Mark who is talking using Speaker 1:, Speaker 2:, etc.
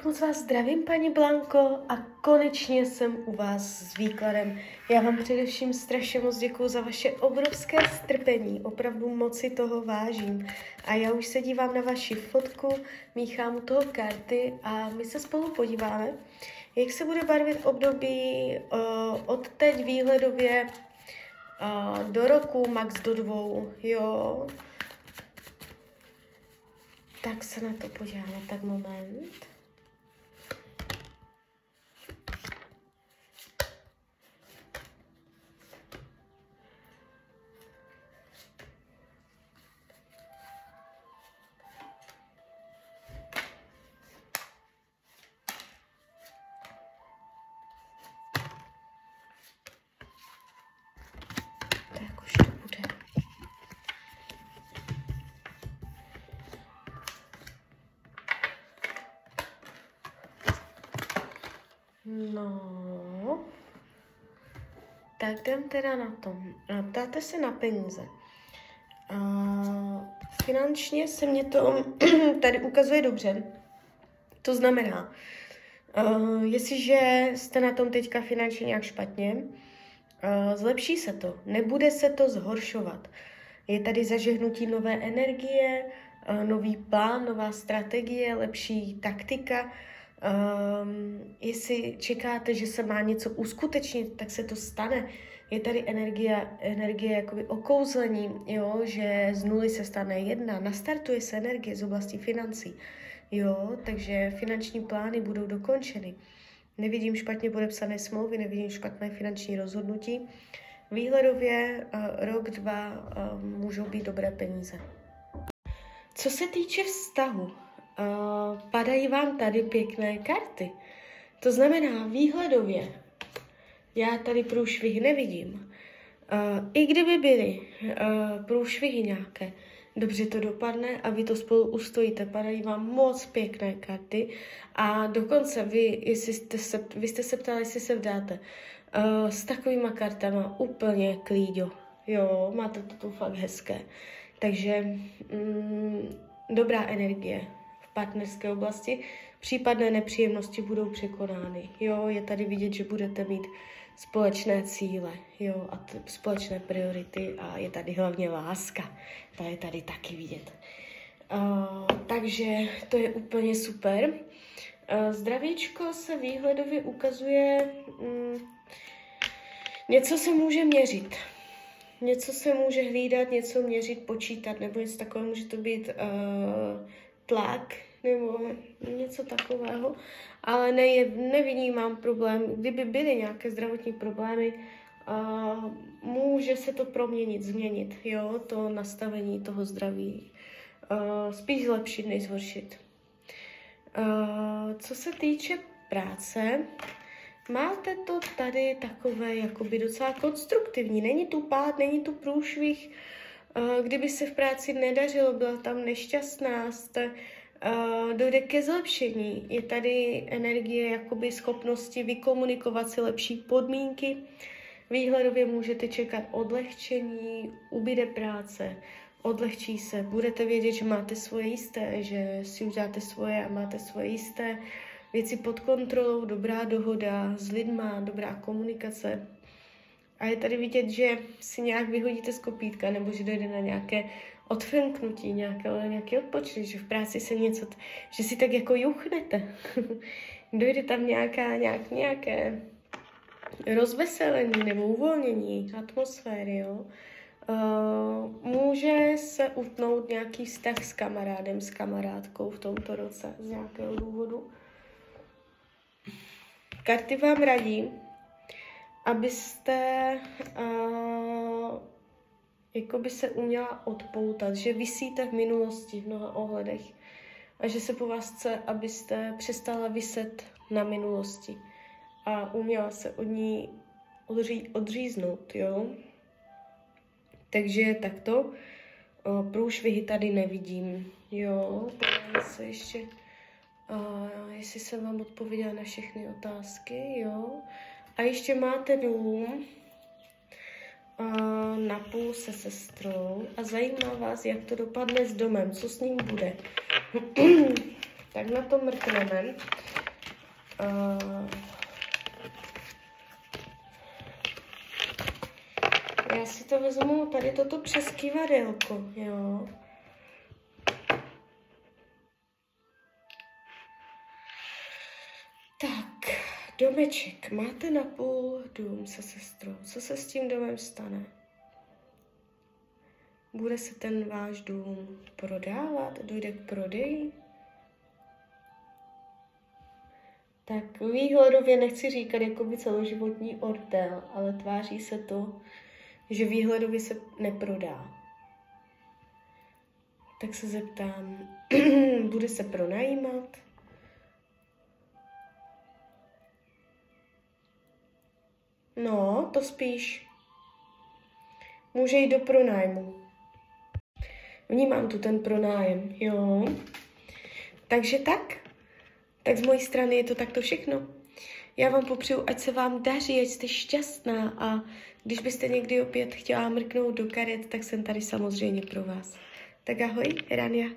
Speaker 1: Tak moc vás zdravím, paní Blanko, a konečně jsem u vás s výkladem. Já vám především strašně moc děkuji za vaše obrovské strpení, opravdu moc si toho vážím. A já už se dívám na vaši fotku, míchám u toho karty a my se spolu podíváme, jak se bude barvit období uh, od teď výhledově uh, do roku, max do dvou, jo. Tak se na to podíváme, tak moment. No, tak jdem teda na tom. Ptáte se na peníze. Uh, finančně se mě to tady ukazuje dobře. To znamená, uh, jestliže jste na tom teďka finančně nějak špatně, uh, zlepší se to, nebude se to zhoršovat. Je tady zažehnutí nové energie, uh, nový plán, nová strategie, lepší taktika, Um, jestli čekáte, že se má něco uskutečnit, tak se to stane. Je tady energie, energie jakoby okouzlení, jo, že z nuly se stane jedna, nastartuje se energie z oblasti financí, jo, takže finanční plány budou dokončeny. Nevidím špatně podepsané smlouvy, nevidím špatné finanční rozhodnutí. Výhledově uh, rok, dva uh, můžou být dobré peníze. Co se týče vztahu, padají vám tady pěkné karty. To znamená výhledově, já tady průšvihy nevidím. I kdyby byly průšvihy nějaké, dobře to dopadne a vy to spolu ustojíte. Padají vám moc pěkné karty a dokonce vy, jestli jste se, vy jste se ptali, jestli se vdáte. Uh, s takovýma kartama úplně klíďo. Jo, máte to tu fakt hezké. Takže mm, dobrá energie partnerské oblasti, případné nepříjemnosti budou překonány. Jo, je tady vidět, že budete mít společné cíle, jo, a t- společné priority a je tady hlavně láska. Ta je tady taky vidět. Uh, takže to je úplně super. Uh, zdravíčko se výhledově ukazuje, um, něco se může měřit. Něco se může hlídat, něco měřit, počítat, nebo něco takového. Může to být uh, tlak nebo něco takového, ale ne, nevnímám problém. Kdyby byly nějaké zdravotní problémy, uh, může se to proměnit, změnit, jo, to nastavení toho zdraví. Uh, spíš zlepšit, než zhoršit. Uh, co se týče práce, máte to tady takové jakoby docela konstruktivní. Není tu pád, není tu průšvih, kdyby se v práci nedařilo, byla tam nešťastná, jste, dojde ke zlepšení. Je tady energie, jakoby schopnosti vykomunikovat si lepší podmínky. Výhledově můžete čekat odlehčení, ubyde práce, odlehčí se, budete vědět, že máte svoje jisté, že si uděláte svoje a máte svoje jisté věci pod kontrolou, dobrá dohoda s lidma, dobrá komunikace. A je tady vidět, že si nějak vyhodíte z kopítka nebo že dojde na nějaké odfrknutí, nějaké, nějaký odpočin, že v práci se něco, že si tak jako juchnete. dojde tam nějaká, nějak, nějaké rozveselení nebo uvolnění atmosféry, jo. Uh, může se utnout nějaký vztah s kamarádem, s kamarádkou v tomto roce z nějakého důvodu. Karty vám radí, abyste uh, jako by se uměla odpoutat, že vysíte v minulosti v mnoha ohledech a že se po vás chce, abyste přestala vyset na minulosti a uměla se od ní odří, odříznout, jo. Takže takto. O, průšvihy tady nevidím, jo. Podívám se ještě, a, jestli jsem vám odpověděla na všechny otázky, jo. A ještě máte dům a napůl se sestrou a zajímá vás, jak to dopadne s domem, co s ním bude. tak na to mrkneme. Uh, já si to vezmu tady toto přes kivadelko, jo. Tak, domeček. Máte na půl dům se sestrou. Co se s tím domem stane? Bude se ten váš dům prodávat? Dojde k prodeji? Tak výhledově nechci říkat jako by celoživotní ortel, ale tváří se to, že výhledově se neprodá. Tak se zeptám, bude se pronajímat? No, to spíš. Může jít do pronájmu. Vnímám tu ten pronájem, jo. Takže tak. Tak z mojí strany je to takto všechno. Já vám popřeju, ať se vám daří, ať jste šťastná a když byste někdy opět chtěla mrknout do karet, tak jsem tady samozřejmě pro vás. Tak ahoj, Rania.